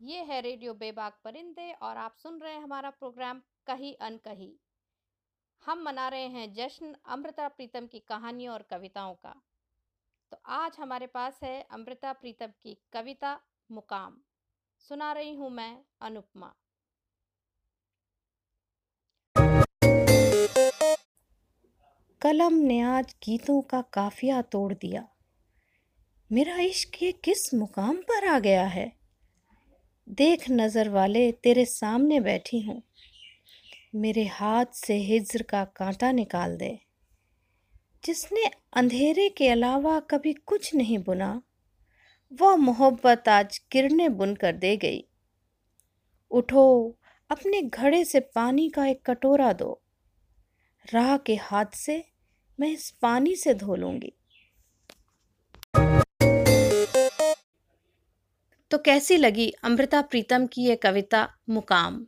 ये है रेडियो बेबाक परिंदे और आप सुन रहे हैं हमारा प्रोग्राम कही अनकही। हम मना रहे हैं जश्न अमृता प्रीतम की कहानियों और कविताओं का। तो आज हमारे पास है अमृता प्रीतम की कविता मुकाम। सुना रही हूँ मैं अनुपमा। कलम ने आज गीतों का काफिया तोड़ दिया। मेरा इश्क ये किस मुकाम पर आ गया है? देख नज़र वाले तेरे सामने बैठी हूँ। मेरे हाथ से हिज्र का कांटा निकाल दे। जिसने अंधेरे के अलावा कभी कुछ नहीं बुना, वह मोहब्बत आज किरणें बुनकर दे गई। उठो, अपने घड़े से पानी का एक कटोरा दो। राह के हाथ से मैं इस पानी से धो लूँगी। तो कैसी लगी अमृता प्रीतम की ये कविता मुकाम?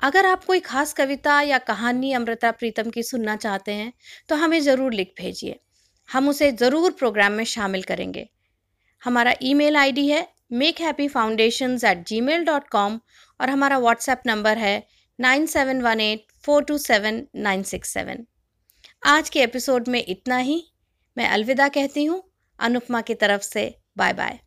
अगर आप कोई खास कविता या कहानी अमृता प्रीतम की सुनना चाहते हैं तो हमें ज़रूर लिख भेजिए। हम उसे ज़रूर प्रोग्राम में शामिल करेंगे। हमारा ईमेल आईडी है make happy foundation at gmail dot com और हमारा व्हाट्सएप नंबर है nine seven one eight four two seven nine six seven आज के एपिसोड में इतना ही। मैं अलविदा कहती हूँ। अनुपमा की तरफ़ से बाय बाय